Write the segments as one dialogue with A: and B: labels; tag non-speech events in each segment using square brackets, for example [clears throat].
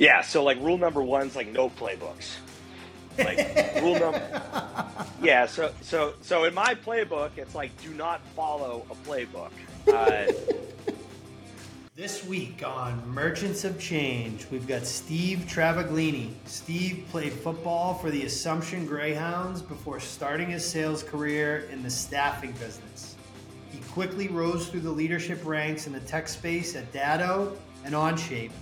A: Yeah, so like rule number one is like no playbooks. Like rule number [laughs] Yeah, so so so in my playbook it's like do not follow a playbook. Uh,
B: this week on Merchants of Change, we've got Steve Travaglini. Steve played football for the Assumption Greyhounds before starting his sales career in the staffing business. He quickly rose through the leadership ranks in the tech space at Datto and Onshape.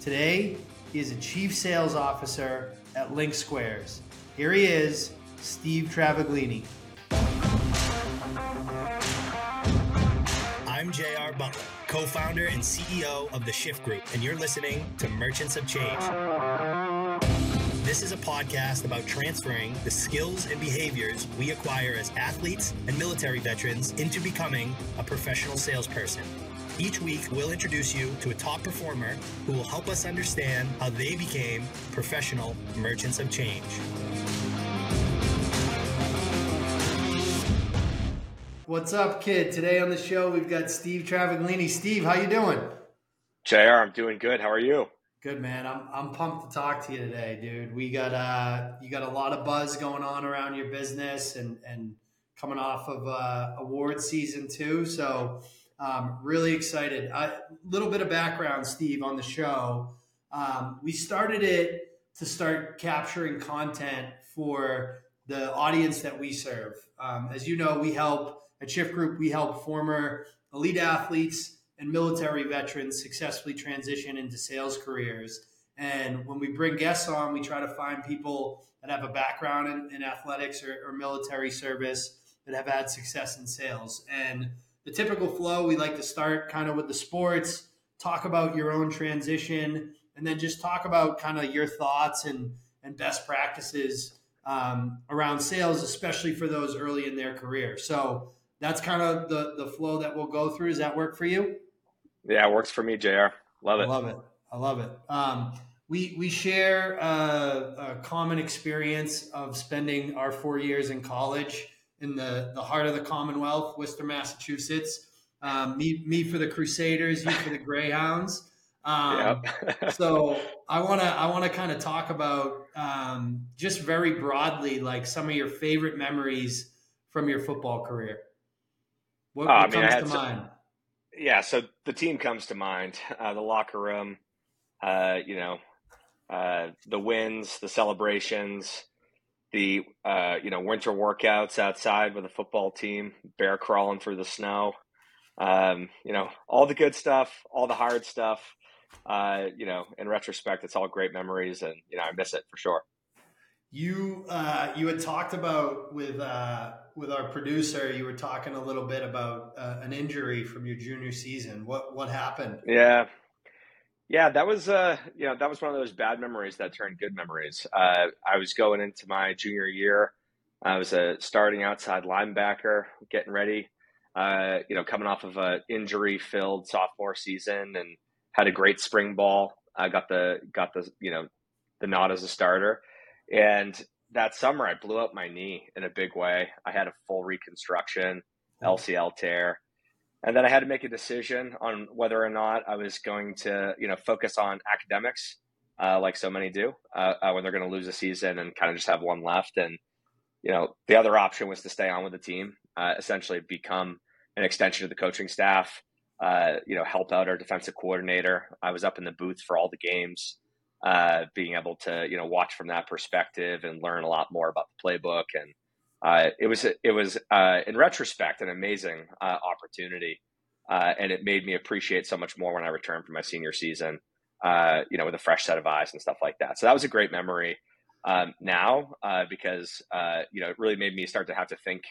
B: Today, he is a chief sales officer at LinkSquares. Here he is, Steve Travaglini.
C: I'm JR Butler, co founder and CEO of the Shift Group, and you're listening to Merchants of Change. This is a podcast about transferring the skills and behaviors we acquire as athletes and military veterans into becoming a professional salesperson. Each week, we'll introduce you to a top performer who will help us understand how they became professional merchants of change.
B: What's up, kid? Today on the show, we've got Steve Travaglini. Steve, how you doing?
A: JR, I'm doing good. How are you?
B: Good, man. I'm, I'm pumped to talk to you today, dude. We got uh, you got a lot of buzz going on around your business and, and coming off of uh, award season too. So um, really excited. A little bit of background, Steve, on the show. Um, we started it to start capturing content for the audience that we serve. Um, as you know, we help at Shift Group, we help former elite athletes and military veterans successfully transition into sales careers. And when we bring guests on, we try to find people that have a background in, in athletics or, or military service that have had success in sales. And the typical flow, we like to start kind of with the sports, talk about your own transition, and then just talk about kind of your thoughts and, and best practices um, around sales, especially for those early in their career. So that's kind of the, the flow that we'll go through. Does that work for you?
A: Yeah, it works for me, JR. Love it.
B: I love it. I love it. Um, we, we share a, a common experience of spending our four years in college in the, the heart of the Commonwealth, Worcester, Massachusetts. Um, me, me for the Crusaders, you for the Greyhounds. Um, yep. [laughs] so I want to I want to kind of talk about um, just very broadly, like some of your favorite memories from your football career. What, uh, comes to some, mind?
A: Yeah, so the team comes to mind. Uh, the locker room, uh, you know, uh, the wins, the celebrations, the uh, you know winter workouts outside with the football team, bear crawling through the snow, um, you know all the good stuff, all the hard stuff. Uh, you know, in retrospect, it's all great memories, and you know I miss it for sure.
B: You uh, you had talked about with uh, with our producer. You were talking a little bit about uh, an injury from your junior season. What what happened?
A: Yeah, yeah, that was uh, you know, that was one of those bad memories that turned good memories. Uh, I was going into my junior year. I was a starting outside linebacker, getting ready. Uh, you know, coming off of a injury-filled sophomore season, and had a great spring ball. I got the got the you know the nod as a starter, and that summer I blew up my knee in a big way. I had a full reconstruction, LCL tear and then I had to make a decision on whether or not I was going to, you know, focus on academics, uh, like so many do, uh, uh, when they're going to lose a season and kind of just have one left. And you know, the other option was to stay on with the team, uh, essentially become an extension of the coaching staff. Uh, you know, help out our defensive coordinator. I was up in the booth for all the games, uh, being able to you know watch from that perspective and learn a lot more about the playbook and uh, it was it was uh, in retrospect an amazing uh, opportunity, uh, and it made me appreciate so much more when I returned from my senior season. Uh, you know, with a fresh set of eyes and stuff like that. So that was a great memory. Um, now, because you know, it really made me start to have to think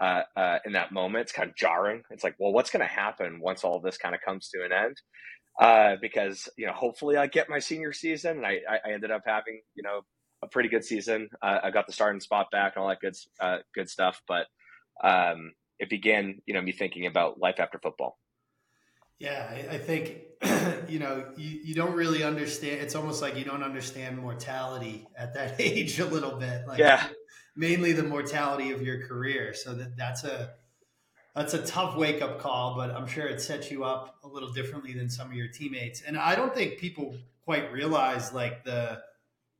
A: in that moment. It's kind of jarring. It's like, well, what's going to happen once all this kind of comes to an end? because you know, hopefully, I get my senior season, and I, I ended up having you know a pretty good season. Uh, I got the starting spot back and all that good uh, good stuff. But um, it began, you know, me thinking about life after football.
B: Yeah, I, I think [clears throat] you know you, you don't really understand. It's almost like you don't understand mortality at that [laughs] age a little bit. Like,
A: yeah,
B: mainly the mortality of your career. So that that's a that's a tough wake up call, but I'm sure it sets you up a little differently than some of your teammates. And I don't think people quite realize like the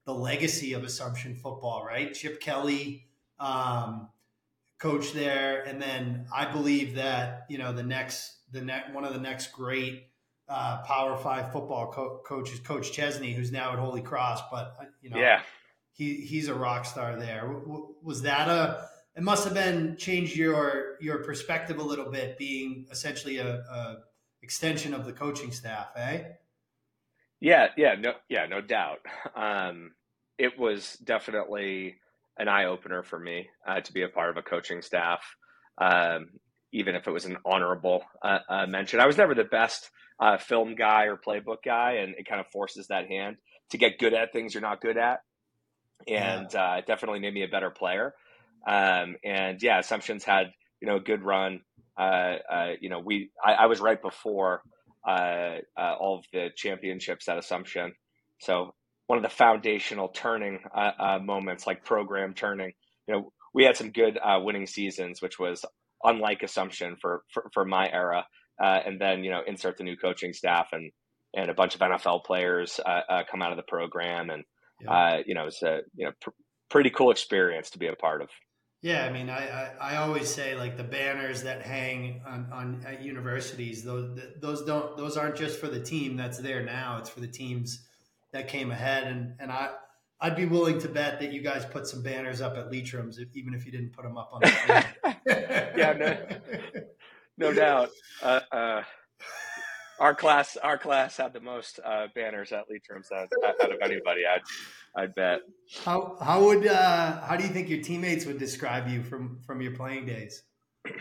B: the legacy of Assumption football, right? Chip Kelly, um, coach there, and then I believe that you know the next the next one of the next great uh, Power Five football co- coaches, Coach Chesney, who's now at Holy Cross, but uh, you know,
A: yeah,
B: he he's a rock star there. Was that a? It must have been changed your your perspective a little bit, being essentially a, a extension of the coaching staff, eh?
A: Yeah, yeah, no, yeah, no doubt. Um, it was definitely an eye opener for me uh, to be a part of a coaching staff, um, even if it was an honorable uh, uh, mention. I was never the best uh, film guy or playbook guy, and it kind of forces that hand to get good at things you're not good at, and yeah. Uh, it definitely made me a better player. Um, and yeah, Assumptions had you know a good run. Uh, you know, we I, I, was right before all of the championships at Assumption, so one of the foundational turning uh, uh, moments, like program turning. You know, we had some good uh, winning seasons, which was unlike Assumption for for, for my era. Uh, and then you know, insert the new coaching staff and and a bunch of NFL players uh, uh, come out of the program, and yeah. you know, it's a you know pr- pretty cool experience to be a part of.
B: Yeah, I mean, I, I, I, always say like the banners that hang on, on at universities, those those don't those aren't just for the team that's there now. It's for the teams that came ahead, and and I I'd be willing to bet that you guys put some banners up at Leitrim's, if, even if you didn't put them up on the [laughs]
A: yeah, no, no doubt. Uh, uh, our class, our class had the most uh, banners at Leitrim's out, out of anybody. I'd, I'd bet.
B: How how would uh, how do you think your teammates would describe you from from your playing days? [clears throat]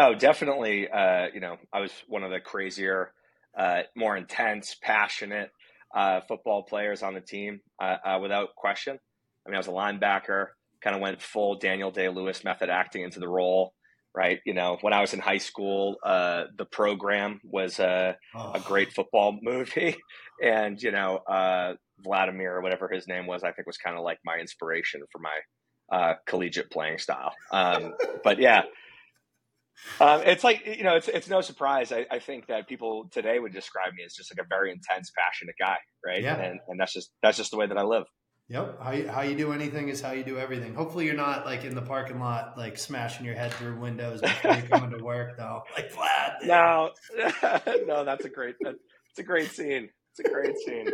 A: Oh, definitely. Uh, you know, I was one of the crazier, uh, more intense, passionate, uh, football players on the team uh, uh, without question. I mean, I was a linebacker, kind of went full Daniel Day Lewis method acting into the role, right? You know, when I was in high school, uh, the program was a, oh. a, great football [laughs] movie. And, you know, uh, Vladimir or whatever his name was, I think was kind of like my inspiration for my uh, collegiate playing style. Um, [laughs] but yeah, um, it's like you know, it's it's no surprise. I, I, think that people today would describe me as just like a very intense, passionate guy, right? Yeah. And and that's just that's just the way that I live.
B: Yep. How you, how you do anything is how you do everything. Hopefully, you're not like in the parking lot, like smashing your head through windows before you come into work, though. [laughs] Like flat.
A: No, [laughs] no, that's a great. It's a great scene. It's a great scene.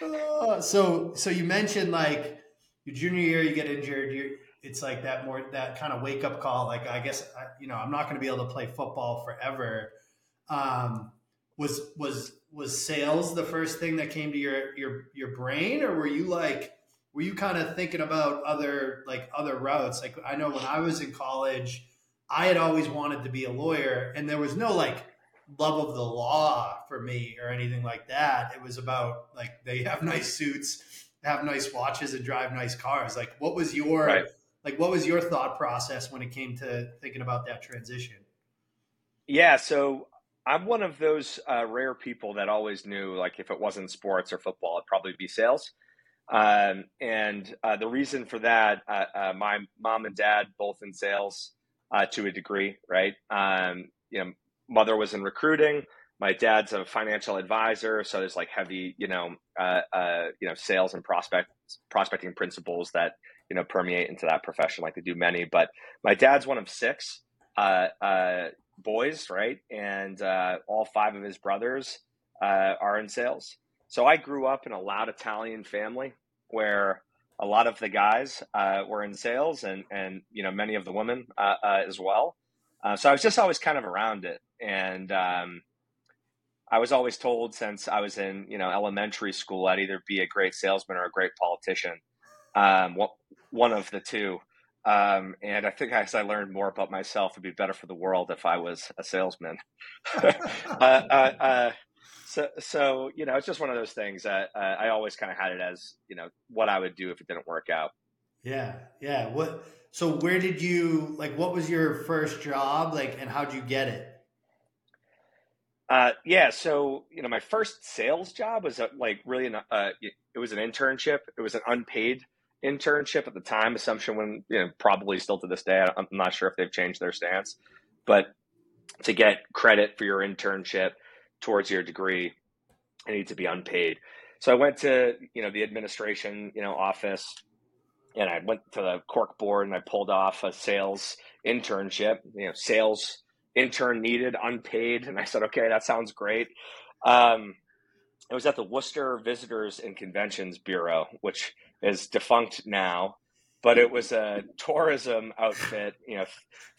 B: Uh, so, so you mentioned like your junior year, you get injured. You it's like that more that kind of wake up call. Like I guess I, you know I'm not going to be able to play football forever. Um, was was was sales the first thing that came to your your your brain, or were you like were you kind of thinking about other like other routes? Like I know when I was in college, I had always wanted to be a lawyer, and there was no like love of the law for me or anything like that. It was about like they have [laughs] nice suits, have nice watches, and drive nice cars. Like, what was your right like what was your thought process when it came to thinking about that transition
A: yeah so i'm one of those uh, rare people that always knew like if it wasn't sports or football it'd probably be sales um, and uh, the reason for that uh, uh my mom and dad both in sales uh, to a degree right um, you know mother was in recruiting my dad's a financial advisor so there's like heavy you know uh, you know sales and prospect prospecting principles that you know permeate into that profession like they do many. But my dad's one of six uh, uh, boys, right? And uh, all five of his brothers uh, are in sales. So I grew up in a loud Italian family where a lot of the guys uh, were in sales, and and you know many of the women uh, as well. so I was just always kind of around it, and um, I was always told since I was in you know elementary school I'd either be a great salesman or a great politician um, one of the two. Um, and I think as I learned more about myself, it'd be better for the world if I was a salesman. [laughs] uh, uh, uh, so, so you know, it's just one of those things. Uh, I always kind of had it as you know what I would do if it didn't work out.
B: Yeah, yeah. What? So, where did you like? What was your first job like, and how'd you get it?
A: Uh, yeah, so you know, my first sales job was like really an, uh, it was an internship. It was an unpaid internship at the time. Assumption when you know probably still to this day. I'm not sure if they've changed their stance, but to get credit for your internship towards your degree, I need to be unpaid. So I went to you know the administration you know office, and I went to the cork board and I pulled off a sales internship. You know, sales intern needed, unpaid, and I said, okay, that sounds great. Um, it was at the Worcester Visitors and Conventions Bureau, which is defunct now but it was a tourism outfit. You know,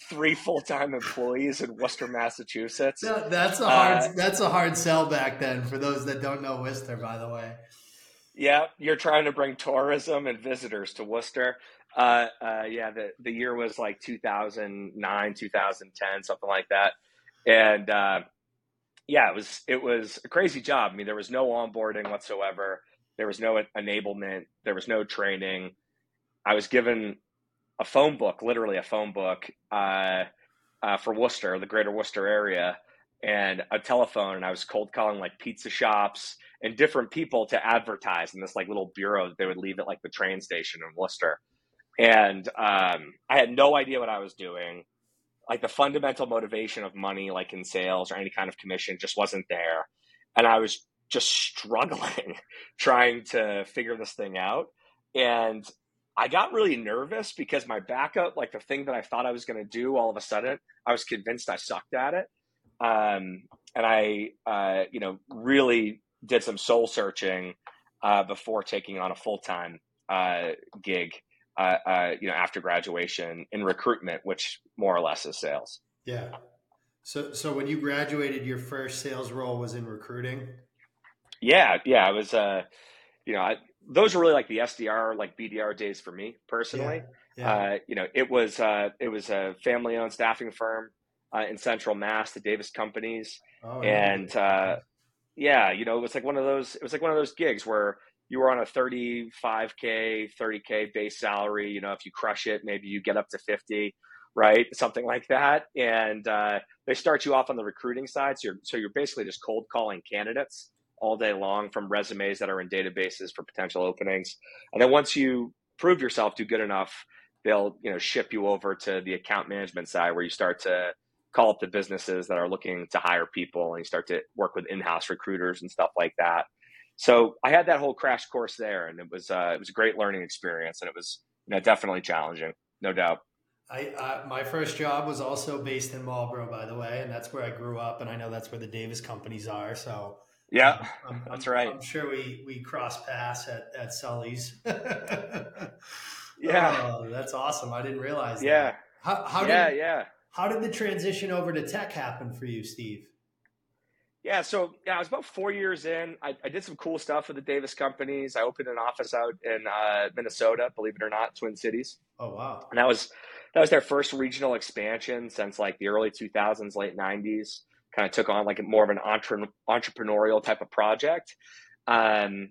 A: three full time employees in Worcester, Massachusetts.
B: that's a hard. Uh, that's a hard sell back then for those that don't know Worcester. By the way.
A: Yeah, you're trying to bring tourism and visitors to Worcester. Uh, uh, yeah, the the year was like 2009, 2010, something like that, and uh, yeah, it was it was a crazy job. I mean, there was no onboarding whatsoever. There was no enablement. There was no training I was given a phone book, literally a phone book, uh, uh, for Worcester, the greater Worcester area, and a telephone. And I was cold calling like pizza shops and different people to advertise in this like little bureau that they would leave at like the train station in Worcester. And um, I had no idea what I was doing. Like the fundamental motivation of money, like in sales or any kind of commission, just wasn't there. And I was just struggling [laughs] trying to figure this thing out. And I got really nervous because my backup, like the thing that I thought I was going to do, all of a sudden, I was convinced I sucked at it. Um, and I, uh, you know, really did some soul searching uh, before taking on a full time uh, gig, uh, uh, you know, after graduation in recruitment, which more or less is sales.
B: Yeah. So, so when you graduated, your first sales role was in recruiting.
A: Yeah, yeah, I was. Uh, you know, I, those are really like the SDR, like BDR days for me personally. Yeah, yeah. Uh, you know, it was uh, it was a family owned staffing firm uh, in Central Mass, the Davis Companies, oh, and uh, yeah, you know, it was like one of those. It was like one of those gigs where you were on a 35k, 30k base salary. You know, if you crush it, maybe you get up to 50, right? Something like that. And uh, they start you off on the recruiting side, so you're so you're basically just cold calling candidates all day long from resumes that are in databases for potential openings. And then once you prove yourself do good enough, they'll you know ship you over to the account management side where you start to call up the businesses that are looking to hire people and you start to work with in-house recruiters and stuff like that. So I had that whole crash course there, and it was uh, it was a great learning experience, and it was you know definitely challenging, no doubt.
B: I uh, my first job was also based in Marlboro, by the way, and that's where I grew up, and I know that's where the Davis companies are. So
A: yeah, I'm, that's right.
B: I'm sure we we cross paths at at Sully's. [laughs]
A: yeah,
B: oh, that's awesome. I didn't realize.
A: Yeah.
B: That. How, how
A: yeah,
B: did,
A: yeah.
B: How did the transition over to tech happen for you, Steve?
A: Yeah, so yeah, I was about four years in. I, I did some cool stuff with the Davis companies. I opened an office out in uh, Minnesota, believe it or not, Twin Cities.
B: Oh wow!
A: And that was that was their first regional expansion since like the early 2000s, late 90s kind of took on like more of an entre- entrepreneurial type of project. Um,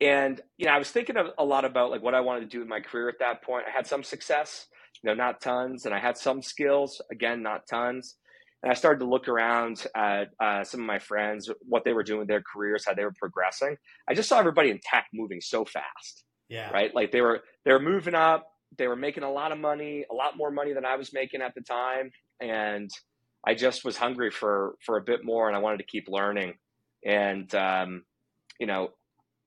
A: and you know, I was thinking of a lot about like what I wanted to do in my career at that point. I had some success, you know, not tons, and I had some skills, again, not tons. And I started to look around at uh, some of my friends, what they were doing with their careers, how they were progressing. I just saw everybody in tech moving so fast.
B: Yeah.
A: Right. Like they were they were moving up. They were making a lot of money, a lot more money than I was making at the time, and I just was hungry for for a bit more, and I wanted to keep learning. And um, you know,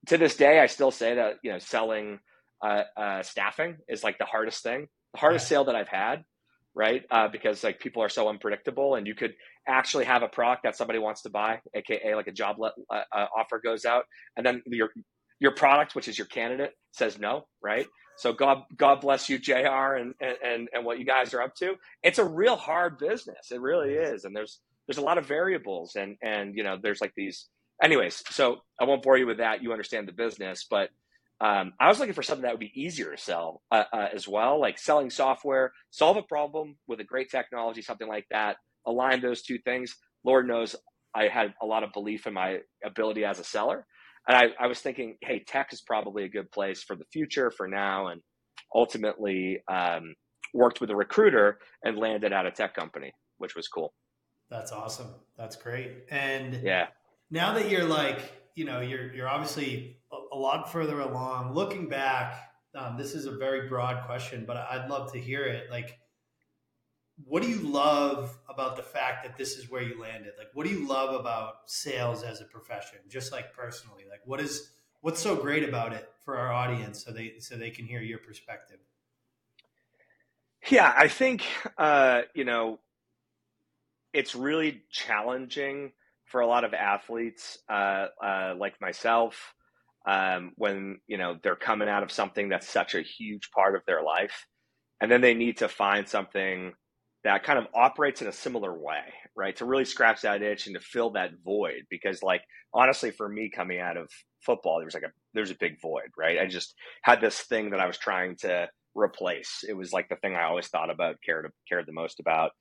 A: to this day, I still say that you know selling uh, uh, staffing is like the hardest thing, the hardest yeah. sale that I've had, right? Uh, because like people are so unpredictable, and you could actually have a product that somebody wants to buy, aka like a job let, uh, uh, offer goes out, and then your your product, which is your candidate, says no, right? So God, God bless you, Jr. And, and, and what you guys are up to. It's a real hard business. It really is. And there's, there's a lot of variables and, and, you know, there's like these, anyways, so I won't bore you with that. You understand the business, but, um, I was looking for something that would be easier to sell uh, uh, as well, like selling software, solve a problem with a great technology, something like that. Align those two things. Lord knows I had a lot of belief in my ability as a seller and I, I was thinking, hey, tech is probably a good place for the future, for now, and ultimately um, worked with a recruiter and landed at a tech company, which was cool.
B: That's awesome. That's great. And
A: yeah,
B: now that you're like, you know, you're you're obviously a, lot further along. Looking back, um, this is a very broad question, but I'd love to hear it. Like, what do you love about the fact that this is where you landed? Like, what do you love about sales as a profession, just like personally? Like, what is what's so great about it for our audience, so they so they can hear your perspective?
A: Yeah, I think uh, you know it's really challenging for a lot of athletes uh, uh, like myself um, when you know they're coming out of something that's such a huge part of their life, and then they need to find something that kind of operates in a similar way, right? To really scratch that itch and to fill that void. Because, like, honestly, for me coming out of football, there was like a there's a big void, right? I just had this thing that I was trying to replace. It was like the thing I always thought about, cared cared the most about.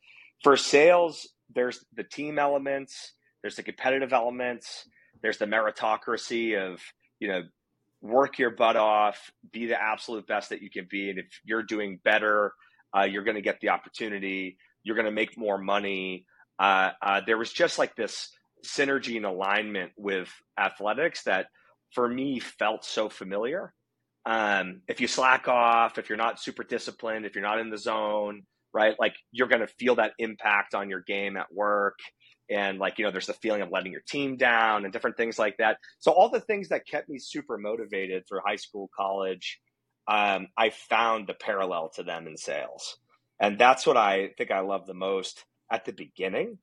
A: For sales, there's the team elements, there's the competitive elements, there's the meritocracy of you know work your butt off, be the absolute best that you can be, and if you're doing better uh, you're going to get the opportunity. You're going to make more money. Uh, uh, there was just like this synergy and alignment with athletics that for me felt so familiar. Um, if you slack off, if you're not super disciplined, if you're not in the zone, right, like you're going to feel that impact on your game at work. And like, you know, there's the feeling of letting your team down and different things like that. So, all the things that kept me super motivated through high school, college, um, I found the parallel to them in sales. And that's what I think I love the most at the beginning.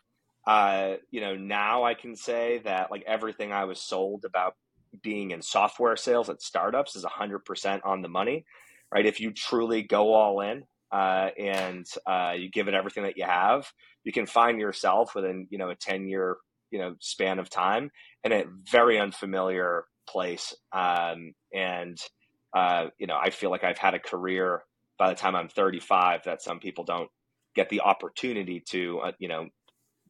A: Uh, you know, now I can say that like everything I was sold about being in software sales at startups is 100% on the money, right? If you truly go all in uh, and uh, you give it everything that you have, you can find yourself within, you know, a 10 year, you know, span of time in a very unfamiliar place. Um, and, uh, you know, I feel like I've had a career by the time I'm 35 that some people don't get the opportunity to, uh, you know,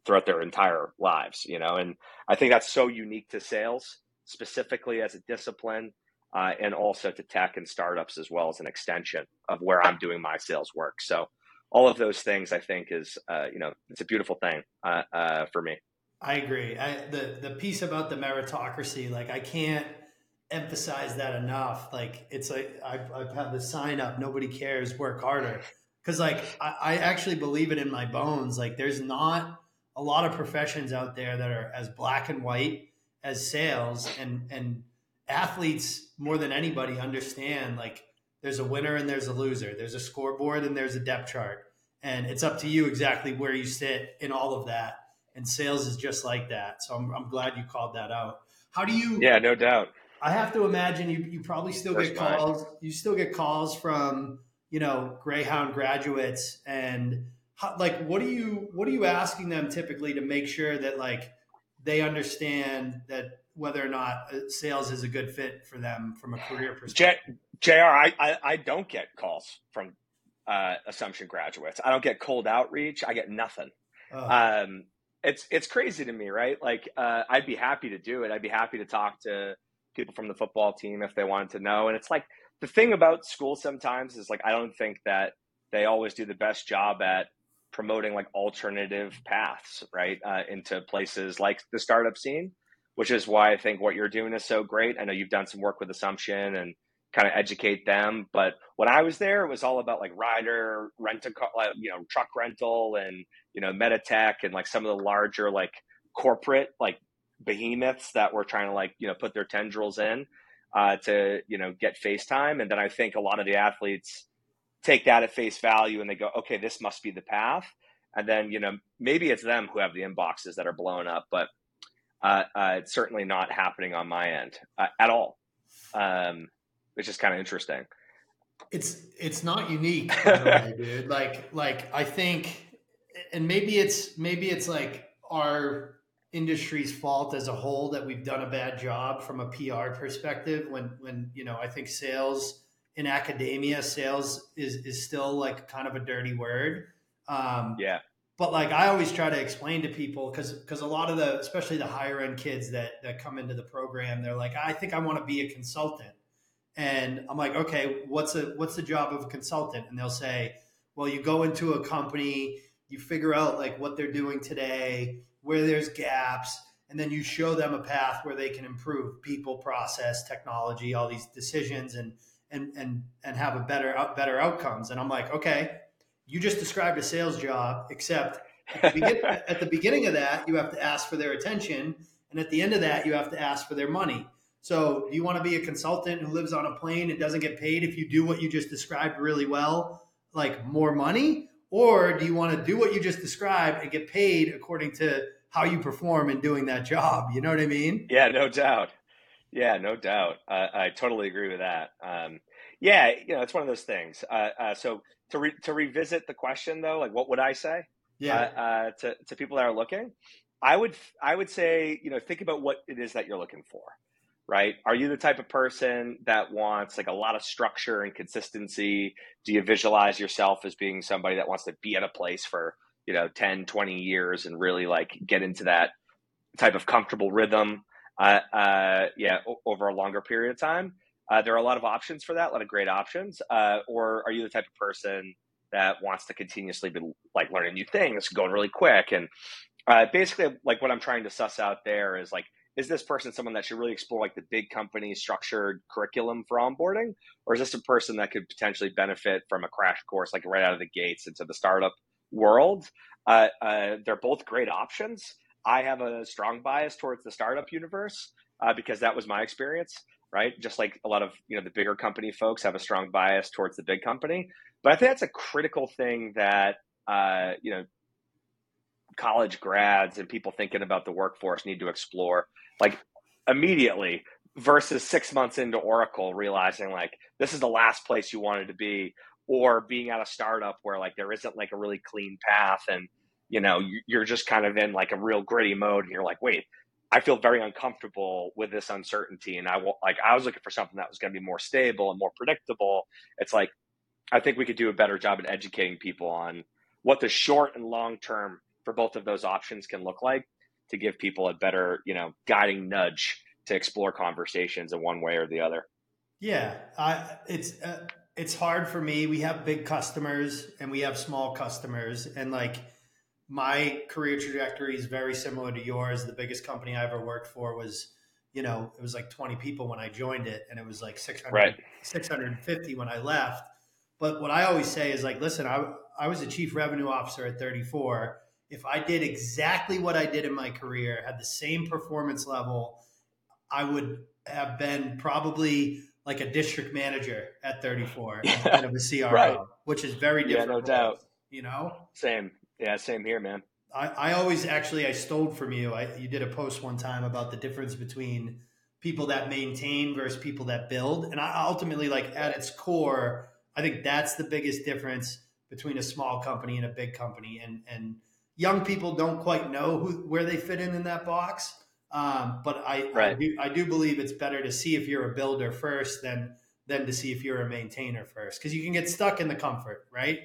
A: throughout their entire lives, you know, and I think that's so unique to sales specifically as a discipline uh, and also to tech and startups as well as an extension of where I'm doing my sales work. So all of those things I think is, uh, you know, it's a beautiful thing uh, uh, for me.
B: I agree. I, the, the piece about the meritocracy, like I can't, emphasize that enough. Like it's like I've, I've had the sign up, nobody cares, work harder. Cause like I, I actually believe it in my bones. Like there's not a lot of professions out there that are as black and white as sales and, and athletes more than anybody understand like there's a winner and there's a loser. There's a scoreboard and there's a depth chart. And it's up to you exactly where you sit in all of that. And sales is just like that. So I'm, I'm glad you called that out. How do you?
A: Yeah, no doubt.
B: I have to imagine you, you probably still First get calls. Mind. You still get calls from you know Greyhound graduates, and how, like what are you what are you asking them typically to make sure that like they understand that whether or not uh, sales is a good fit for them from a career perspective.
A: J- Jr. I, I, I don't get calls from uh, Assumption graduates. I don't get cold outreach. I get nothing. Oh. Um, it's it's crazy to me, right? Like uh, I'd be happy to do it. I'd be happy to talk to people from the football team if they wanted to know. And it's like the thing about school sometimes is like I don't think that they always do the best job at promoting like alternative paths, right, uh, into places like the startup scene, which is why I think what you're doing is so great. I know you've done some work with Assumption and kind of educate them, but when I was there, it was all about like Ryder rent a car, you know, truck rental and you know Meditech and like some of the larger like corporate like behemoths that were trying to like you know put their tendrils in uh, to you know get FaceTime, and then I think a lot of the athletes take that at face value and they go, okay, this must be the path, and then you know maybe it's them who have the inboxes that are blown up, but uh, uh, it's certainly not happening on my end uh, at all, um, which is kind of interesting.
B: It's it's not unique, [laughs] way, dude. Like like I think, and maybe it's maybe it's like our industry's fault as a whole that we've done a bad job from a PR perspective. When when you know, I think sales in academia, sales is is still like kind of a dirty word.
A: Um, yeah.
B: But like I always try to explain to people because because a lot of the especially the higher end kids that that come into the program, they're like, I think I want to be a consultant. And I'm like, okay, what's a what's the job of a consultant? And they'll say, well, you go into a company, you figure out like what they're doing today, where there's gaps, and then you show them a path where they can improve people, process, technology, all these decisions, and and and and have a better better outcomes. And I'm like, okay, you just described a sales job, except at the, begin- [laughs] at the beginning of that, you have to ask for their attention. And at the end of that, you have to ask for their money. So, do you want to be a consultant who lives on a plane and doesn't get paid if you do what you just described really well, like more money? Or do you want to do what you just described and get paid according to how you perform in doing that job? You know what I mean?
A: Yeah, no doubt. Yeah, no doubt. Uh, I totally agree with that. Um, yeah, you know, it's one of those things. Uh, uh, so to re- to revisit the question though, like what would I say?
B: Yeah.
A: Uh, uh, to to people that are looking, I would I would say you know think about what it is that you're looking for. Right? Are you the type of person that wants like a lot of structure and consistency? Do you visualize yourself as being somebody that wants to be at a place for, you know, 10, 20 years and really like get into that type of comfortable rhythm? Uh, uh, yeah, over a longer period of time. Uh, there are a lot of options for that, a lot of great options. Uh, or are you the type of person that wants to continuously be like learning new things, going really quick? And uh, basically, like what I'm trying to suss out there is like, is this person someone that should really explore like the big company structured curriculum for onboarding, or is this a person that could potentially benefit from a crash course like right out of the gates into the startup world? Uh, uh, they're both great options. I have a strong bias towards the startup universe uh, because that was my experience, right? Just like a lot of you know the bigger company folks have a strong bias towards the big company, but I think that's a critical thing that uh, you know college grads and people thinking about the workforce need to explore, like immediately versus six months into Oracle, realizing like this is the last place you wanted to be, or being at a startup where like there isn't like a really clean path and you know you're just kind of in like a real gritty mode and you're like wait i feel very uncomfortable with this uncertainty and i will like i was looking for something that was going to be more stable and more predictable it's like i think we could do a better job at educating people on what the short and long term for both of those options can look like to give people a better you know guiding nudge to explore conversations in one way or the other
B: Yeah, I, it's uh, it's hard for me. We have big customers and we have small customers, and like my career trajectory is very similar to yours. The biggest company I ever worked for was, you know, it was like 20 people when I joined it, and it was like 600,
A: Right.
B: 650 when I left. But what I always say is like, listen, I, I was a chief revenue officer at 34. If I did exactly what I did in my career, had the same performance level, I would have been probably like a district manager at 34
A: Yeah. [laughs]
B: instead of a CRO,
A: Right.
B: which is very different.
A: Yeah,
B: no
A: doubt.
B: You know,
A: same yeah same here man
B: I, I always actually I stole from you. I, you did a post one time about the difference between people that maintain versus people that build, and I ultimately like at its core, I think that's the biggest difference between a small company and a big company. And and young people don't quite know who where they fit in in that box. Um, but I, I do I do believe it's better to see if you're a builder first than than to see if you're a maintainer first because you can get stuck in the comfort, right?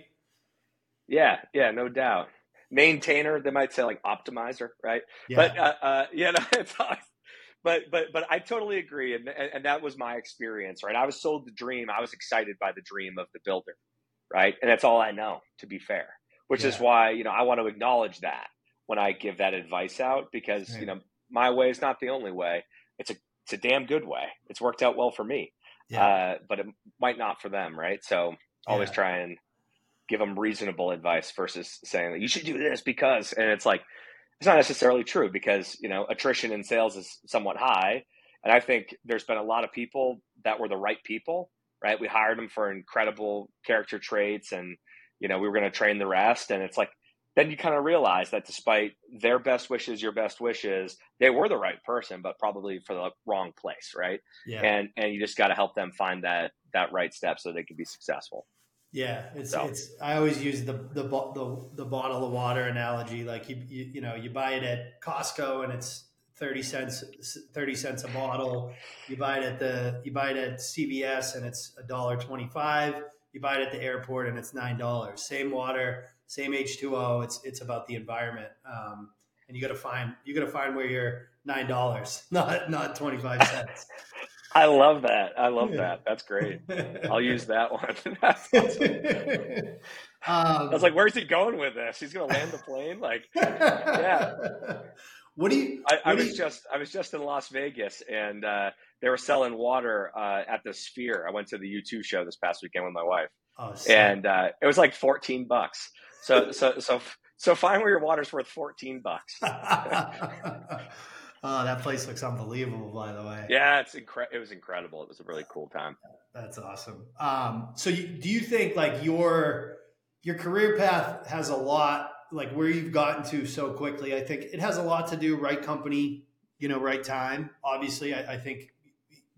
A: Yeah, yeah, no doubt. Maintainer, they might say like optimizer, right?
B: Yeah.
A: But uh, uh, [laughs] yeah, no, it's but but but I totally agree, and, and that was my experience, right? I was sold the dream. I was excited by the dream of the builder, right? And that's all I know, to be fair. Which is why you know I want to acknowledge that when I give that advice out, because
B: Right.
A: you know my way is not the only way. It's a it's a damn good way. It's worked out well for me,
B: yeah.
A: uh, but it might not for them, right? So always
B: Yeah.
A: try and give them reasonable advice versus saying that you should do this because and it's like it's not necessarily true because you know attrition in sales is somewhat high and i think there's been a lot of people that were the right people right? We hired them for incredible character traits and you know we were going to train the rest and it's like then you kind of realize that despite their best wishes your best wishes they were the right person but probably for the wrong place right?
B: Yeah.
A: and and you just got to help them find that that right step so they can be successful
B: Yeah, it's
A: So-
B: it's. I always use the the the, the bottle of water analogy. Like you, you you know you buy it at Costco and it's thirty cents thirty cents a bottle. You buy it at the you buy it at CVS and it's a dollar twenty five. You buy it at the airport and it's nine dollars. Same water, same H two O. It's it's about the environment. Um, and you got to find you got to find where you're nine dollars, [laughs] not not twenty five cents.
A: I love that i love
B: Yeah.
A: that that's great [laughs] I'll use that one. That's [laughs] awesome. [laughs]
B: um,
A: I was like, where's he going with this? He's going to land the plane? Like,
B: yeah. What do you?
A: I, I
B: do
A: was
B: you-
A: just, I was just in Las Vegas, and uh, they were selling water uh, at the Sphere. I went to the U2 show this past weekend with my wife,
B: Oh,
A: and uh, it was like 14 bucks. So so so so find where your water's worth 14 bucks.
B: Oh, that place looks unbelievable, by the way.
A: Yeah, it's incre- It was incredible. It was a really cool time.
B: That's awesome. Um, so, you, do you think like your your career path has a lot like where you've gotten to so quickly? I think it has a lot to do right company, you know, right time. Obviously, I, I think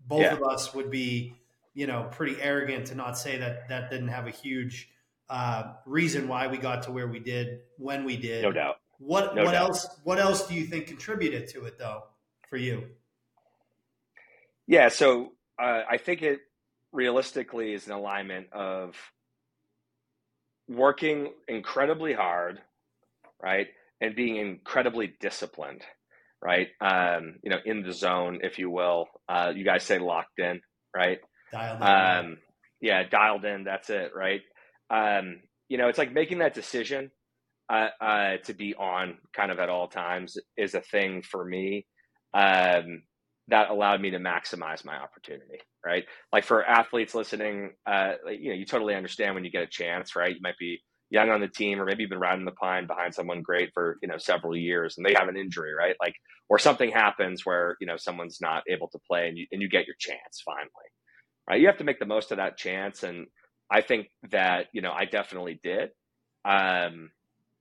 B: both yeah. of us would be, you know, pretty arrogant to not say that that didn't have a huge uh, reason why we got to where we did when we did.
A: No doubt.
B: What
A: no
B: what
A: doubt.
B: else what else do you think contributed to it though for you?
A: Yeah, so uh, I think it realistically is an alignment of working incredibly hard, right, and being incredibly disciplined, right? Um, you know, in the zone, if you will. Uh, you guys say locked in, right?
B: Dialed
A: in. Um, yeah, dialed in. That's it, right? Um, you know, it's like making that decision uh, uh, to be on kind of at all times is a thing for me um, that allowed me to maximize my opportunity. Right, like for athletes listening, uh, you know, you totally understand when you get a chance, right? You might be young on the team, or maybe you've been riding the pine behind someone great for you know several years, and they have an injury, right? Like, or something happens where you know someone's not able to play, and you and you get your chance finally, right? You have to make the most of that chance, and I think that you know I definitely did. Um,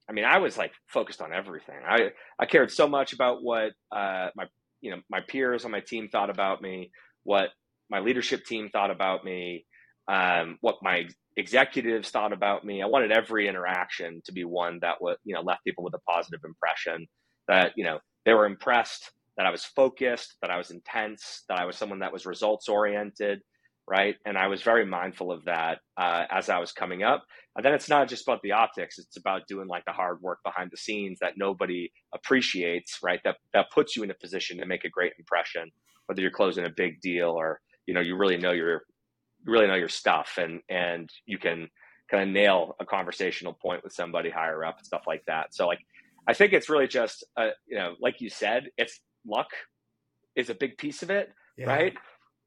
A: I mean, I was like focused on everything. I I cared so much about what uh, my you know my peers on my team thought about me, what my leadership team thought about me, um, what my executives thought about me. I wanted every interaction to be one that would you know left people with a positive impression. That you know they were impressed that I was focused, that I was intense, that I was someone that was results oriented, right? And I was very mindful of that uh, as I was coming up. And then it's not just about the optics; it's about doing like the hard work behind the scenes that nobody appreciates, right? That that puts you in a position to make a great impression, whether you're closing a big deal or you know you really know your you really know your stuff, and and you can kind of nail a conversational point with somebody higher up and stuff like that. So like, I think it's really just uh, you know, like you said, it's luck is a big piece of it, yeah. right?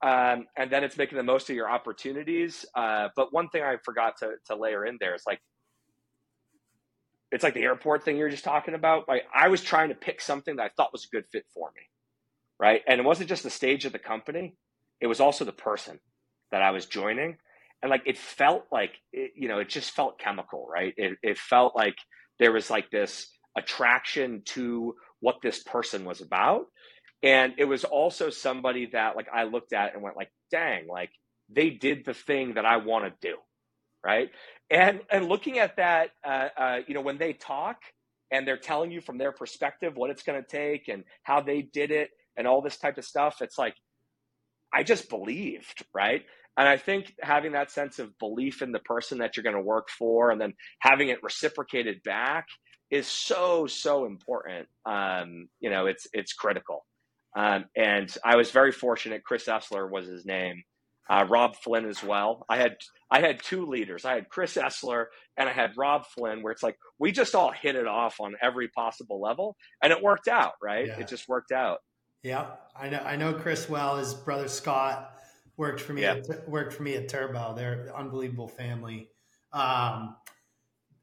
A: Um, and then it's making the most of your opportunities. Uh, but one thing I forgot to, to layer in there is like, it's like the airport thing you were just talking about. Like I was trying to pick something that I thought was a good fit for me, right? And it wasn't just the stage of the company; it was also the person that I was joining, and like it felt like it, you know, it just felt chemical, right? It, it felt like there was like this attraction to what this person was about, and it was also somebody that like I looked at and went like, dang, like they did the thing that I want to do, right? And and looking at that, uh, uh, you know, when they talk and they're telling you from their perspective what it's going to take and how they did it and all this type of stuff, it's like I just believed, right? And I think having that sense of belief in the person that you're going to work for and then having it reciprocated back is so so important. Um, you know, it's it's critical. Um, and I was very fortunate. Chris Essler was his name. Uh, Rob Flynn as well. I had I had two leaders. I had Chris Essler and I had Rob Flynn, where it's like we just all hit it off on every possible level, and it worked out. Right? Yeah. It just worked out.
B: Yeah, I know. I know Chris well. His brother Scott worked for me. Yeah. At, worked for me at Turbo. They're an unbelievable family. Um,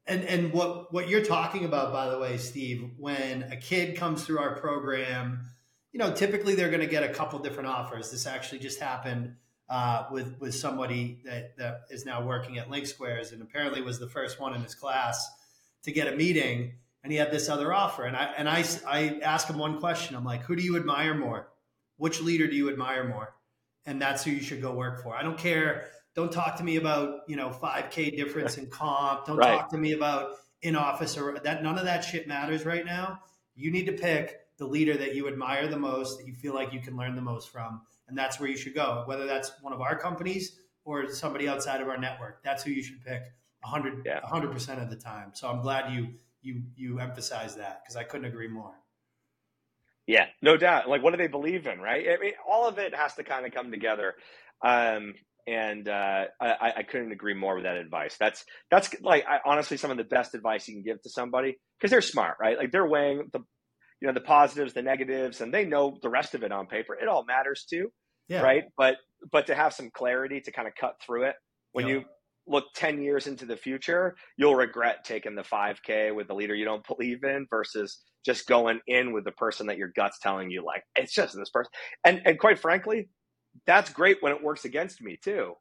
B: and and what what you're talking about, by the way, Steve, when a kid comes through our program you know, typically they're going to get a couple different offers. This actually just happened uh, with with somebody that, that is now working at LinkSquares, and apparently was the first one in his class to get a meeting. And he had this other offer, and I and I I asked him one question. I'm like, who do you admire more? Which leader do you admire more? And that's who you should go work for. I don't care. Don't talk to me about you know 5K difference in comp. Don't right. talk to me about in office or that. None of that shit matters right now. You need to pick the leader that you admire the most, that you feel like you can learn the most from. And that's where you should go, whether that's one of our companies or somebody outside of our network. That's who you should pick 100, yeah. 100% of the time. So I'm glad you, you, you emphasize that because I couldn't agree more.
A: Yeah, no doubt. Like, what do they believe in, right? I mean, all of it has to kind of come together. Um, and uh, I, I, couldn't agree more with that advice. That's that's like I, honestly some of the best advice you can give to somebody because they're smart, right? Like they're weighing the you know the positives, the negatives, and they know the rest of it on paper. It all matters too. yeah. right? But but to have some clarity to kind of cut through it when you look 10 years into the future, you'll regret taking the 5K with the leader you don't believe in versus just going in with the person that your gut's telling you, like, it's just this person. And, and quite frankly, that's great when it works against me too.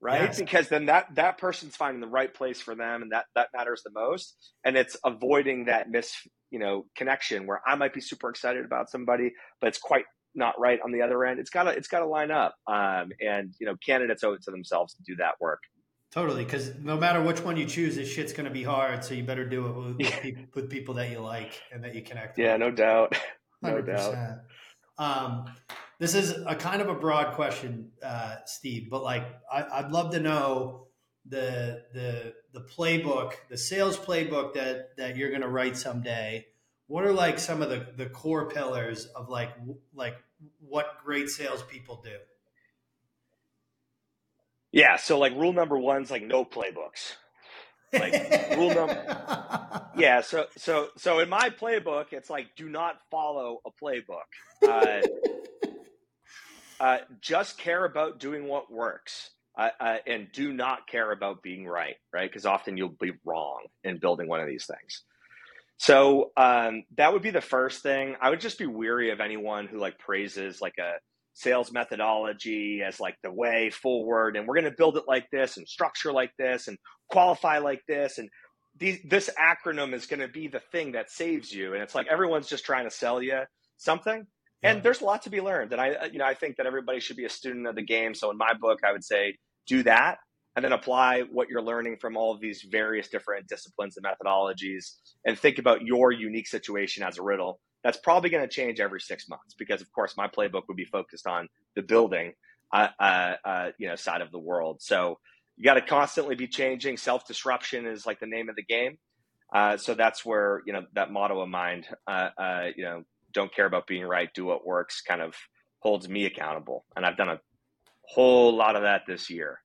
A: Right. Yes. Because then that, that person's finding the right place for them and that, that matters the most. And it's avoiding that mis, you know, connection where I might be super excited about somebody, but it's quite not right on the other end. It's gotta, it's gotta line up. Um, and, you know, candidates owe it to themselves to do that work.
B: Totally, because no matter which one you choose, this shit's going to be hard. So you better do it with, [laughs] people, with people that you like and that you connect. With.
A: Yeah, with. no doubt, [laughs] no 100%.
B: doubt. Um, this is a kind of a broad question, uh, Steve, but like I, would love to know the the the playbook, the sales playbook that that you're going to write someday. What are like some of the the core pillars of like like what great salespeople do?
A: Yeah, so like rule number one is like no playbooks. Like rule number [laughs] Yeah, so so so in my playbook it's like do not follow a playbook. Uh, [laughs] uh, just care about doing what works. Uh, uh, and do not care about being right, right? Because often you'll be wrong in building one of these things. So um, that would be the first thing. I would just be weary of anyone who like praises like a sales methodology as like the way forward and we're going to build it like this and structure like this and qualify like this and these, this acronym is going to be the thing that saves you and it's like everyone's just trying to sell you something yeah. and there's a lot to be learned and i you know i think that everybody should be a student of the game so in my book i would say do that and then apply what you're learning from all of these various different disciplines and methodologies and think about your unique situation as a riddle that's probably going to change every six months because, of course, my playbook would be focused on the building, uh, uh, uh, you know, side of the world. So you got to constantly be changing. Self disruption is like the name of the game. Uh, so that's where you know that motto of mine, uh, you know, don't care about being right, do what works, kind of holds me accountable. And I've done a whole lot of that this year,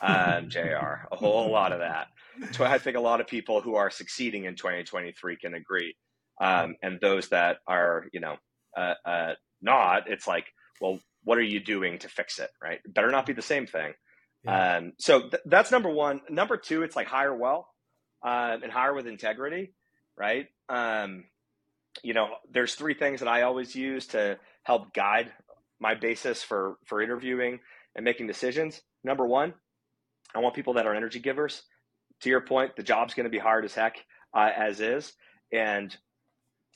A: um, Jr. A whole lot of that. So I think a lot of people who are succeeding in 2023 can agree um, and those that are you know uh, uh, not it's like well what are you doing to fix it right it better not be the same thing yeah. um, so th- that's number one number two it's like hire well uh, and hire with integrity right um, you know there's three things that i always use to help guide my basis for for interviewing and making decisions number one i want people that are energy givers to your point the job's going to be hard as heck uh, as is and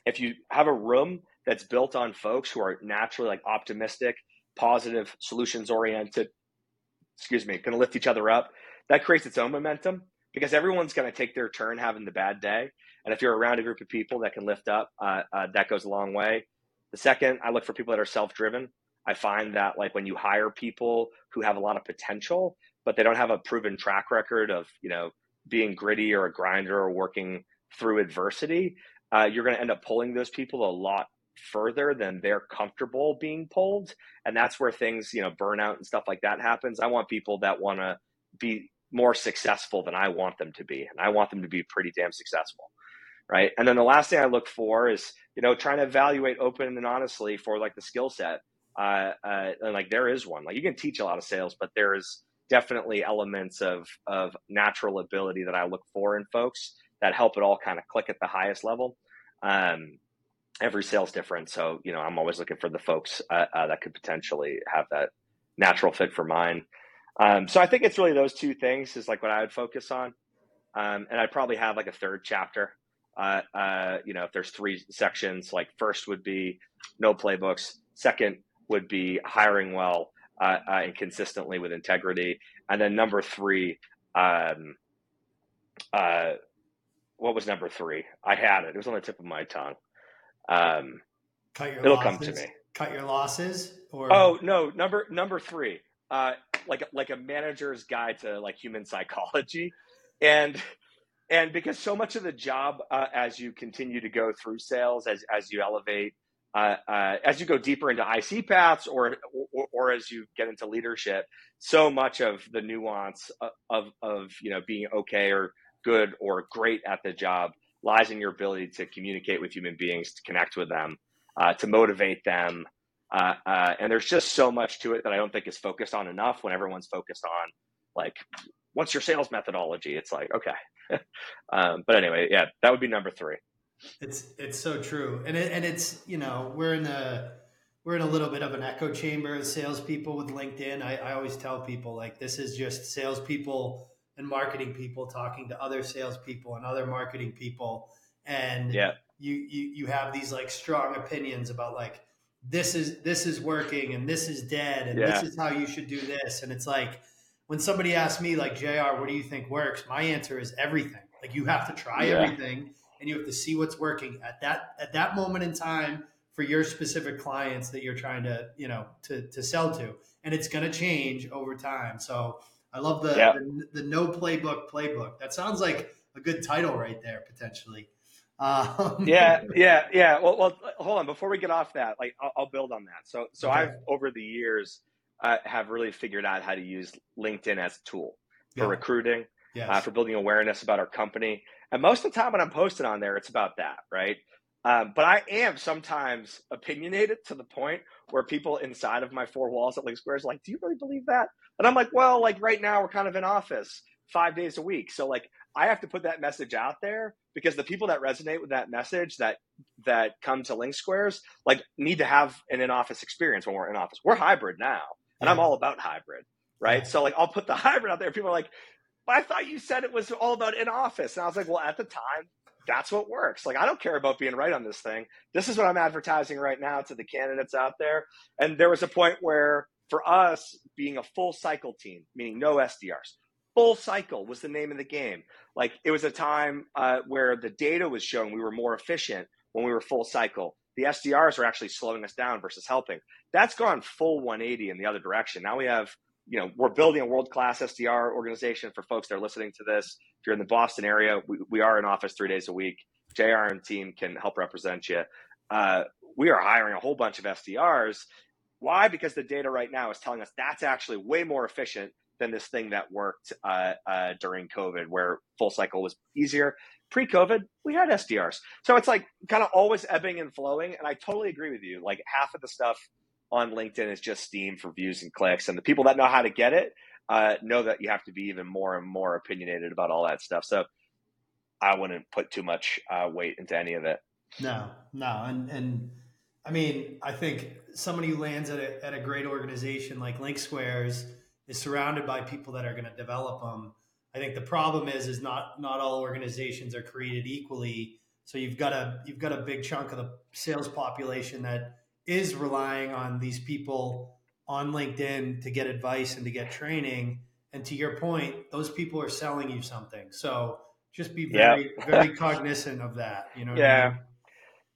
A: if you have a room that's built on folks who are naturally like optimistic, positive, solutions oriented, excuse me, going to lift each other up, that creates its own momentum because everyone's going to take their turn having the bad day. And if you're around a group of people that can lift up, uh, uh, that goes a long way. The second, I look for people that are self driven. I find that like when you hire people who have a lot of potential, but they don't have a proven track record of, you know, being gritty or a grinder or working through adversity, uh, you're going to end up pulling those people a lot further than they're comfortable being pulled. And that's where things you know burnout and stuff like that happens. I want people that want to be more successful than i want them to be and i want them to be pretty damn successful right? And then the last thing i look for is you know trying to evaluate open and honestly for like the skill set uh, uh, and like there is one like you can teach a lot of sales but there is definitely elements of of natural ability that i look for in folks that help it all kind of click at the highest level. Um, every sale's different, so you know I'm always looking for the folks uh, uh, that could potentially have that natural fit for mine. Um, so I think it's really those two things is like what I would focus on, um, and I'd probably have like a third chapter. Uh, you know, if there's three sections, like first would be no playbooks, second would be hiring well uh, uh, and consistently with integrity, and then number three, um, what was number three? I had it. It was on the tip of my tongue. Um,
B: Cut your it'll losses. come to me. Cut your losses, or
A: oh no, number number three. Uh, like like a manager's guide to like human psychology, and and because so much of the job uh, as you continue to go through sales, as as you elevate, uh, uh, as you go deeper into IC paths, or, or, or as you get into leadership, so much of the nuance of, of of you know being okay or good or great at the job lies in your ability to communicate with human beings, to connect with them, uh, to motivate them, Uh, uh, and there's just so much to it that I don't think is focused on enough when everyone's focused on like, what's your sales methodology? It's like, okay. [laughs] um, but anyway, yeah, that would be number three.
B: It's, it's so true. And it, and it's, you know, we're in a, we're in a little bit of an echo chamber of salespeople with LinkedIn. I, I always tell people like, this is just salespeople and marketing people talking to other salespeople and other marketing people. And
A: yeah.
B: you, you, you have these like strong opinions about like, this is this is working and this is dead and yeah. this is how you should do this and it's like when somebody asks me like jr what do you think works my answer is everything like you have to try yeah. everything and you have to see what's working at that at that moment in time for your specific clients that you're trying to you know to to sell to and it's going to change over time so i love the, yeah. the the no playbook playbook that sounds like a good title right there potentially [laughs]
A: um, yeah, yeah, yeah. Well, well, hold on. Before we get off that, like, I'll, I'll build on that. So, so okay. I've over the years uh, have really figured out how to use LinkedIn as a tool for yeah. recruiting, yes. uh, for building awareness about our company. And most of the time when I'm posting on there, it's about that, right? Um, but I am sometimes opinionated to the point where people inside of my four walls at LinkSquares are like, "Do you really believe that?" And I'm like, "Well, like right now we're kind of in office five days a week, so like I have to put that message out there because the people that resonate with that message that that come to LinkSquares like need to have an in-office experience when we're in office. We're hybrid now, and yeah. I'm all about hybrid, right? Yeah. So like I'll put the [laughs] hybrid out there. People are like, "But I thought you said it was all about in office," and I was like, "Well, at the time." That's what works. Like, I don't care about being right on this thing. This is what I'm advertising right now to the candidates out there. And there was a point where, for us, being a full cycle team, meaning no SDRs, full cycle was the name of the game. Like it was a time uh, where the data was showing we were more efficient when we were full cycle. The SDRs were actually slowing us down versus helping. That's gone full 180 in the other direction. Now we have, you know, we're building a world class SDR organization for folks that are listening to this. If you're in the Boston area, we, we are in office three days a week. JR and team can help represent you. Uh, we are hiring a whole bunch of SDRs. Why? Because the data right now is telling us that's actually way more efficient than this thing that worked uh, uh, during COVID, where full cycle was easier. Pre COVID, we had SDRs. So it's like kind of always ebbing and flowing. And I totally agree with you. Like half of the stuff on LinkedIn is just steam for views and clicks. And the people that know how to get it uh, know that you have to be even more and more opinionated about all that stuff. So I wouldn't put too much uh, weight into any of it.
B: No, no. And, and, I mean, I think somebody who lands at a, at a great organization like LinkSquares is surrounded by people that are going to develop them. I think the problem is is not not all organizations are created equally. So you've got a you've got a big chunk of the sales population that is relying on these people on LinkedIn to get advice and to get training. And to your point, those people are selling you something. So just be very very [laughs] cognizant of that. You know.
A: Yeah. I mean?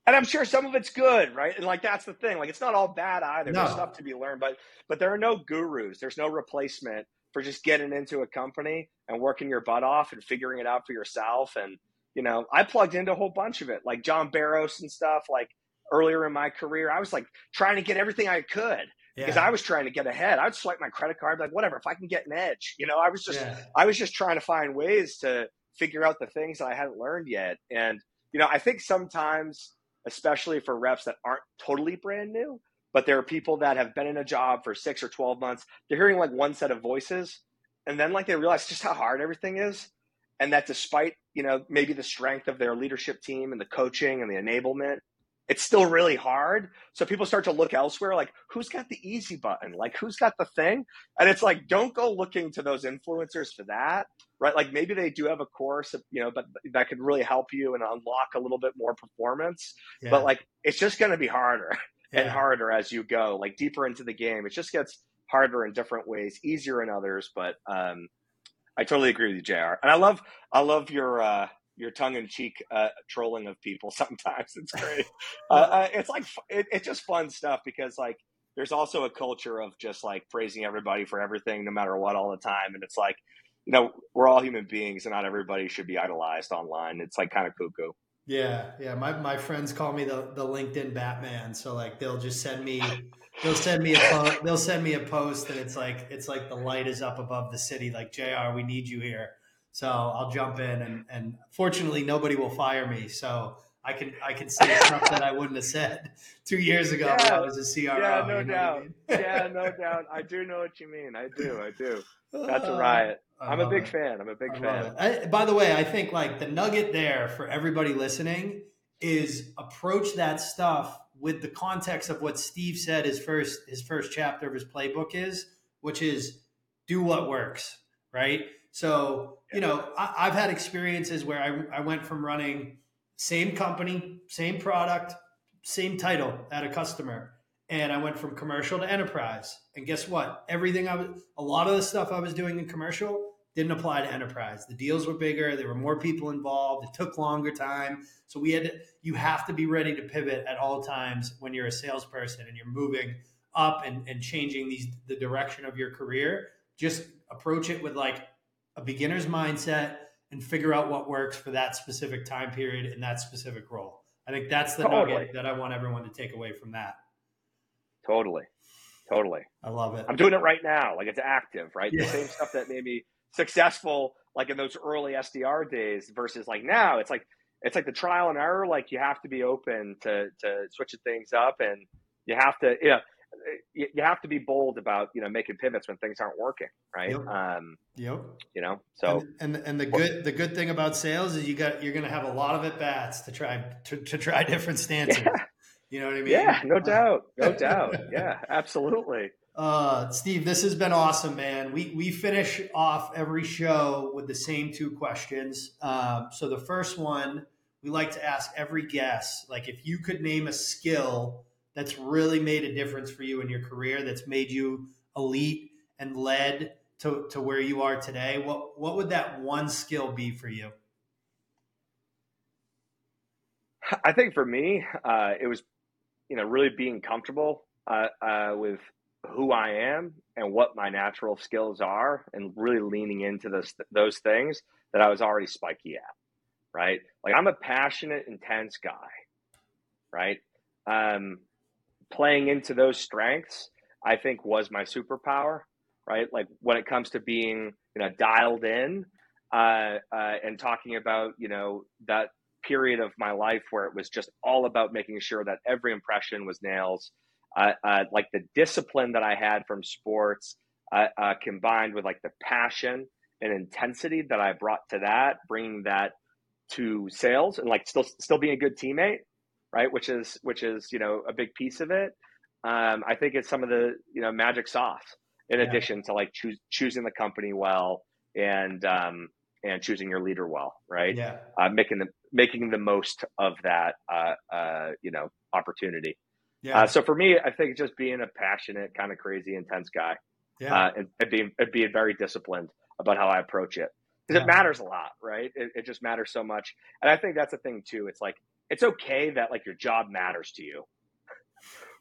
A: and I'm sure some of it's good, right? And like that's the thing. Like it's not all bad either. No. There's stuff to be learned, but but there are no gurus. There's no replacement for just getting into a company and working your butt off and figuring it out for yourself. And you know, I plugged into a whole bunch of it, like John Barrows and stuff. Like earlier in my career, I was like trying to get everything I could. Yeah. Because I was trying to get ahead. I'd swipe my credit card, like whatever. If I can get an edge, you know, I was just, yeah. I was just trying to find ways to figure out the things that I hadn't learned yet. And you know, I think sometimes especially for reps that aren't totally brand new, but there are people that have been in a job for six or 12 months. They're hearing like one set of voices. And then like they realize just how hard everything is. And that despite, you know, maybe the strength of their leadership team and the coaching and the enablement, it's still really hard. So people start to look elsewhere, like who's got the easy button? Like who's got the thing? And it's like, don't go looking to those influencers for that, right? Like maybe they do have a course, you know, but that could really help you and unlock a little bit more performance. Yeah. But like, it's just going to be harder [laughs] yeah. and harder as you go, like deeper into the game. It just gets harder in different ways, easier in others. But um, I totally agree with you, Jr. And I love, I love your. Uh, your tongue in cheek uh, trolling of people. [laughs] Sometimes it's great. [laughs] uh, uh, it's like it, it's just fun stuff because like there's also a culture of just like praising everybody for everything, no matter what, all the time. And it's like you know we're all human beings, and not everybody should be idolized online. It's like kind of cuckoo.
B: Yeah, yeah. My my friends call me the the LinkedIn Batman. So like they'll just send me they'll send me a po- [laughs] they'll send me a post and it's like it's like the light is up above the city. Like Jr. We need you here so I'll jump in and, and fortunately nobody will fire me. So I can I can say stuff that I wouldn't have said [laughs] two years ago yeah. when I was a CRO.
A: Yeah, no doubt. I mean? [laughs] yeah, no doubt. I do know what you mean. I do. I do. That's a uh, riot. I'm a big it. fan. I'm a big I fan.
B: I, by the way, I think like the nugget there for everybody listening is approach that stuff with the context of what Steve said his first his first chapter of his playbook is, which is do what works, right? So, you know, I, have had experiences where I, I went from running same company, same product, same title at a customer. And I went from commercial to enterprise. And guess what? Everything I was, a lot of the stuff I was doing in commercial didn't apply to enterprise. The deals were bigger, there were more people involved, it took longer time. So we had to, you have to be ready to pivot at all times when you're a salesperson and you're moving up and, and changing these the direction of your career. Just approach it with like a beginner's mindset and figure out what works for that specific time period and that specific role. I think that's the totally. nugget that I want everyone to take away from that.
A: Totally. Totally.
B: I love it.
A: I'm doing it right now. Like it's active, right? Yeah. The same stuff that made me successful like in those early SDR days versus like now. It's like it's like the trial and error. Like you have to be open to to switching things up and you have to you know you, you have to be bold about you know making pivots when things aren't working, right? Yep. Um,
B: yep.
A: You know, so
B: and, and, and the good the good thing about sales is you got you're going to have a lot of at bats to try to, to try [laughs] different stances. Yeah. You know what I mean?
A: Yeah, no doubt, no [laughs] doubt. Yeah, absolutely.
B: Uh, Steve, this has been awesome, man. We we finish off every show with the same two questions. Um, so the first one we like to ask every guest, like if you could name a skill that's really made a difference for you in your career, that's made you elite and led to, to where you are today, what what would that one skill be for you?
A: I think for me, uh, it was, you know, really being comfortable uh, uh, with who I am and what my natural skills are, and really leaning into those those things that I was already spiky at. Right, like I'm a passionate, intense guy. Right, um, playing into those strengths, I think was my superpower, right? Like when it comes to being, you know, dialed in uh, uh, and talking about, you know, that period of my life where it was just all about making sure that every impression was nails. Uh, uh like the discipline that I had from sports, uh, uh, combined with like the passion and intensity that I brought to that, bringing that to sales and like still still being a good teammate right? Which is which is you know a big piece of it. Um, I think it's some of the you know magic sauce in yeah. addition to like choosing the company well and um, and choosing your leader well, right?
B: Yeah,
A: uh, making the making the most of that uh, uh, you know opportunity. Yeah. Uh, so for me, I think just being a passionate, kind of crazy, intense guy, yeah, uh, and, and, being and being very disciplined about how I approach it because yeah. it matters a lot, right? It, it just matters so much, and I think that's the thing too. It's like it's okay that like your job matters to you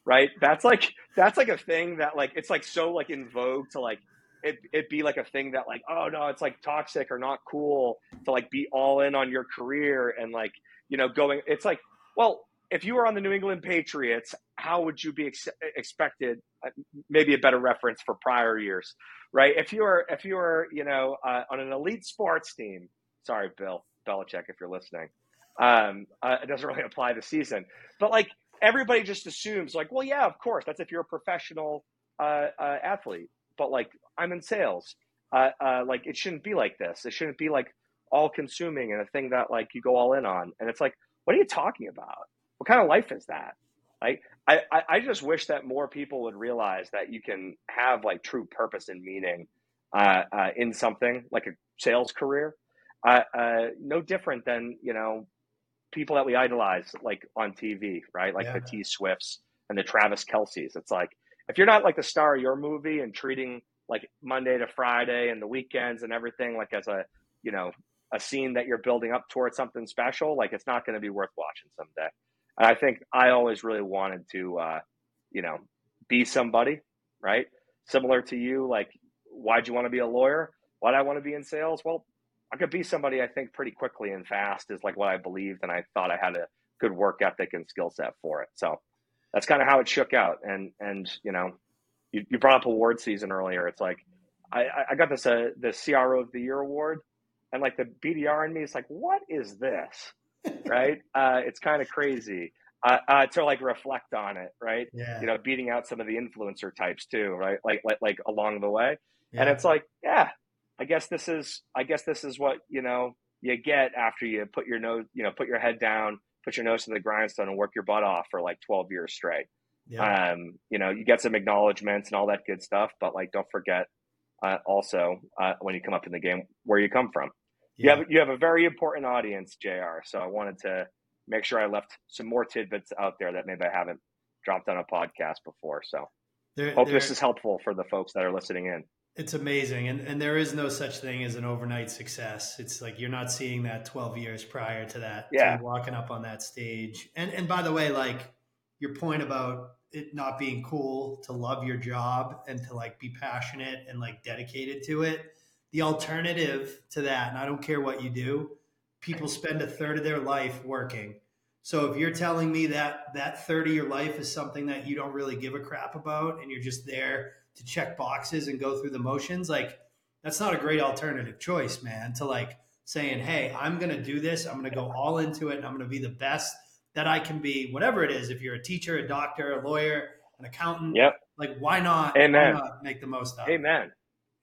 A: right? That's like that's like a thing that like it's like so like in vogue to like it, it be like a thing that like oh no it's like toxic or not cool to like be all in on your career and like you know going it's like well if you were on the new england patriots how would you be ex- expected uh, maybe a better reference for prior years right? If you were if you were you know uh, on an elite sports team sorry bill belichick if you're listening um, uh, it doesn't [laughs] really apply this season, but like everybody just assumes, like, well, yeah, of course, that's if you're a professional uh, uh, athlete. But like, I'm in sales. Uh, uh, like, it shouldn't be like this. It shouldn't be like all consuming and a thing that like you go all in on. And it's like, what are you talking about? What kind of life is that? Like, I, I just wish that more people would realize that you can have like true purpose and meaning uh, in something like a sales career. No different than you know people that we idolize like on TV, right? Like yeah. the T Swifts and the Travis Kelce's. It's like if you're not like the star of your movie and treating like Monday to Friday and the weekends and everything like as a you know a scene that you're building up towards something special, like it's not going to be worth watching someday. And I think I always really wanted to, uh, you know, be somebody, right? Similar to you, like, why'd you want to be a lawyer? Why'd I want to be in sales? Well, I could be somebody I think pretty quickly and fast is like what I believed, and I thought I had a good work ethic and skill set for it. So that's kind of how it shook out. And and you know, you, you brought up award season earlier. It's like I, I got this uh, the CRO of the year award, and like the BDR in me is like, what is this? [laughs] right? Uh, it's kind of crazy uh, uh, to like reflect on it, right?
B: Yeah.
A: You know, beating out some of the influencer types too, right? Like like like along the way,
B: yeah.
A: and it's like, yeah, I guess this is I guess this is what you know you get after you put your nose, you know, put your head down, put your nose to the grindstone, and work your butt off for like twelve years straight.
B: yeah.
A: Um, you know, you get some acknowledgments and all that good stuff, but like, don't forget uh, also uh, when you come up in the game where you come from. You have you have a very important audience, Jr. So I wanted to make sure I left some more tidbits out there that maybe I haven't dropped on a podcast before. So
B: There-
A: hope
B: there-
A: this is helpful for the folks that are listening in.
B: It's amazing, and and there is no such thing as an overnight success. It's like you're not seeing that 12 years prior to that. to
A: Yeah.
B: walking up on that stage, and and by the way, like your point about it not being cool to love your job and to like be passionate and like dedicated to it. The alternative to that, and I don't care what you do, people spend a third of their life working. So if you're telling me that that third of your life is something that you don't really give a crap about and you're just there to check boxes and go through the motions, like that's not a great alternative choice, man. To like saying, "Hey, I'm going to do this. I'm going to go all into it and I'm going to be the best that I can be, whatever it is. If you're a teacher, a doctor, a lawyer, an accountant,
A: Yep.
B: like why not,
A: Amen.
B: why not make the most of it,
A: Amen.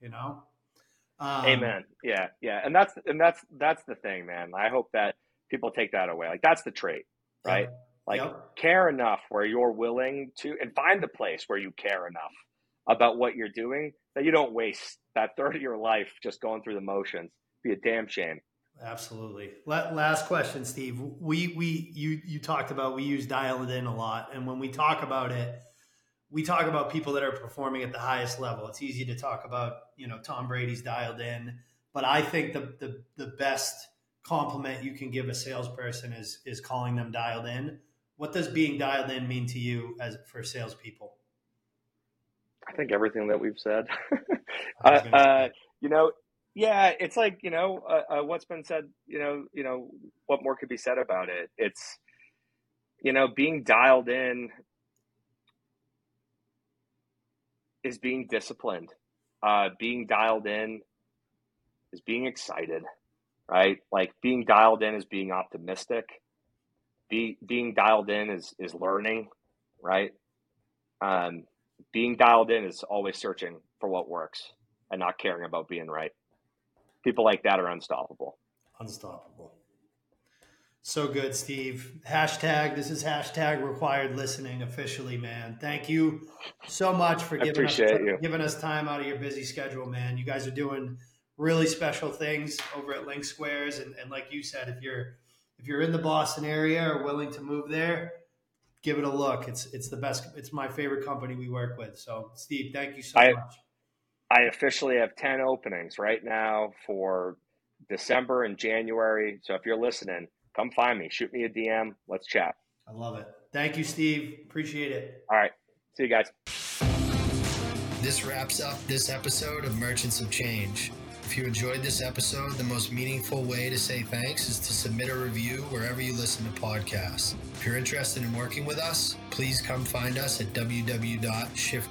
B: you know? Um,
A: Amen. Yeah. Yeah. And that's and that's that's the thing, man. I hope that people take that away. Like that's the trait, right?
B: Yep.
A: Like care enough where you're willing to and find the place where you care enough about what you're doing that you don't waste that third of your life just going through the motions. Be a damn shame.
B: Absolutely. Last question, Steve. We we you you talked about we use dial it in a lot, and when we talk about it, we talk about people that are performing at the highest level. It's easy to talk about you know Tom Brady's dialed in, but I think the the the best compliment you can give a salesperson is is calling them dialed in. What does being dialed in mean to you as for salespeople?
A: I think everything that we've said. [laughs] Uh, uh, you know, yeah, it's like you know uh, uh, what's been said. You know, you know what more could be said about it. It's you know being dialed in is being disciplined. Uh, being dialed in is being excited, right? Like being dialed in is being optimistic. Be, being dialed in is is learning, right? Um, being dialed in is always searching for what works and not caring about being right. People like that are unstoppable.
B: Unstoppable. So good, Steve. Hashtag, this is hashtag required listening officially, man. Thank you so much for giving us,
A: you.
B: giving us time out of your busy schedule, man. You guys are doing really special things over at LinkSquares. And, and like you said, if you're if you're in the Boston area or willing to move there, give it a look. It's it's the best. It's my favorite company we work with. So, Steve, thank you so
A: I-
B: much.
A: I officially have 10 openings right now for December and January. So if you're listening, come find me, shoot me a DM, let's chat.
B: I love it. Thank you, Steve. Appreciate it.
A: All right. See you guys.
C: This wraps up this episode of Merchants of Change. If you enjoyed this episode, the most meaningful way to say thanks is to submit a review wherever you listen to podcasts. If you're interested in working with us, please come find us at www.shift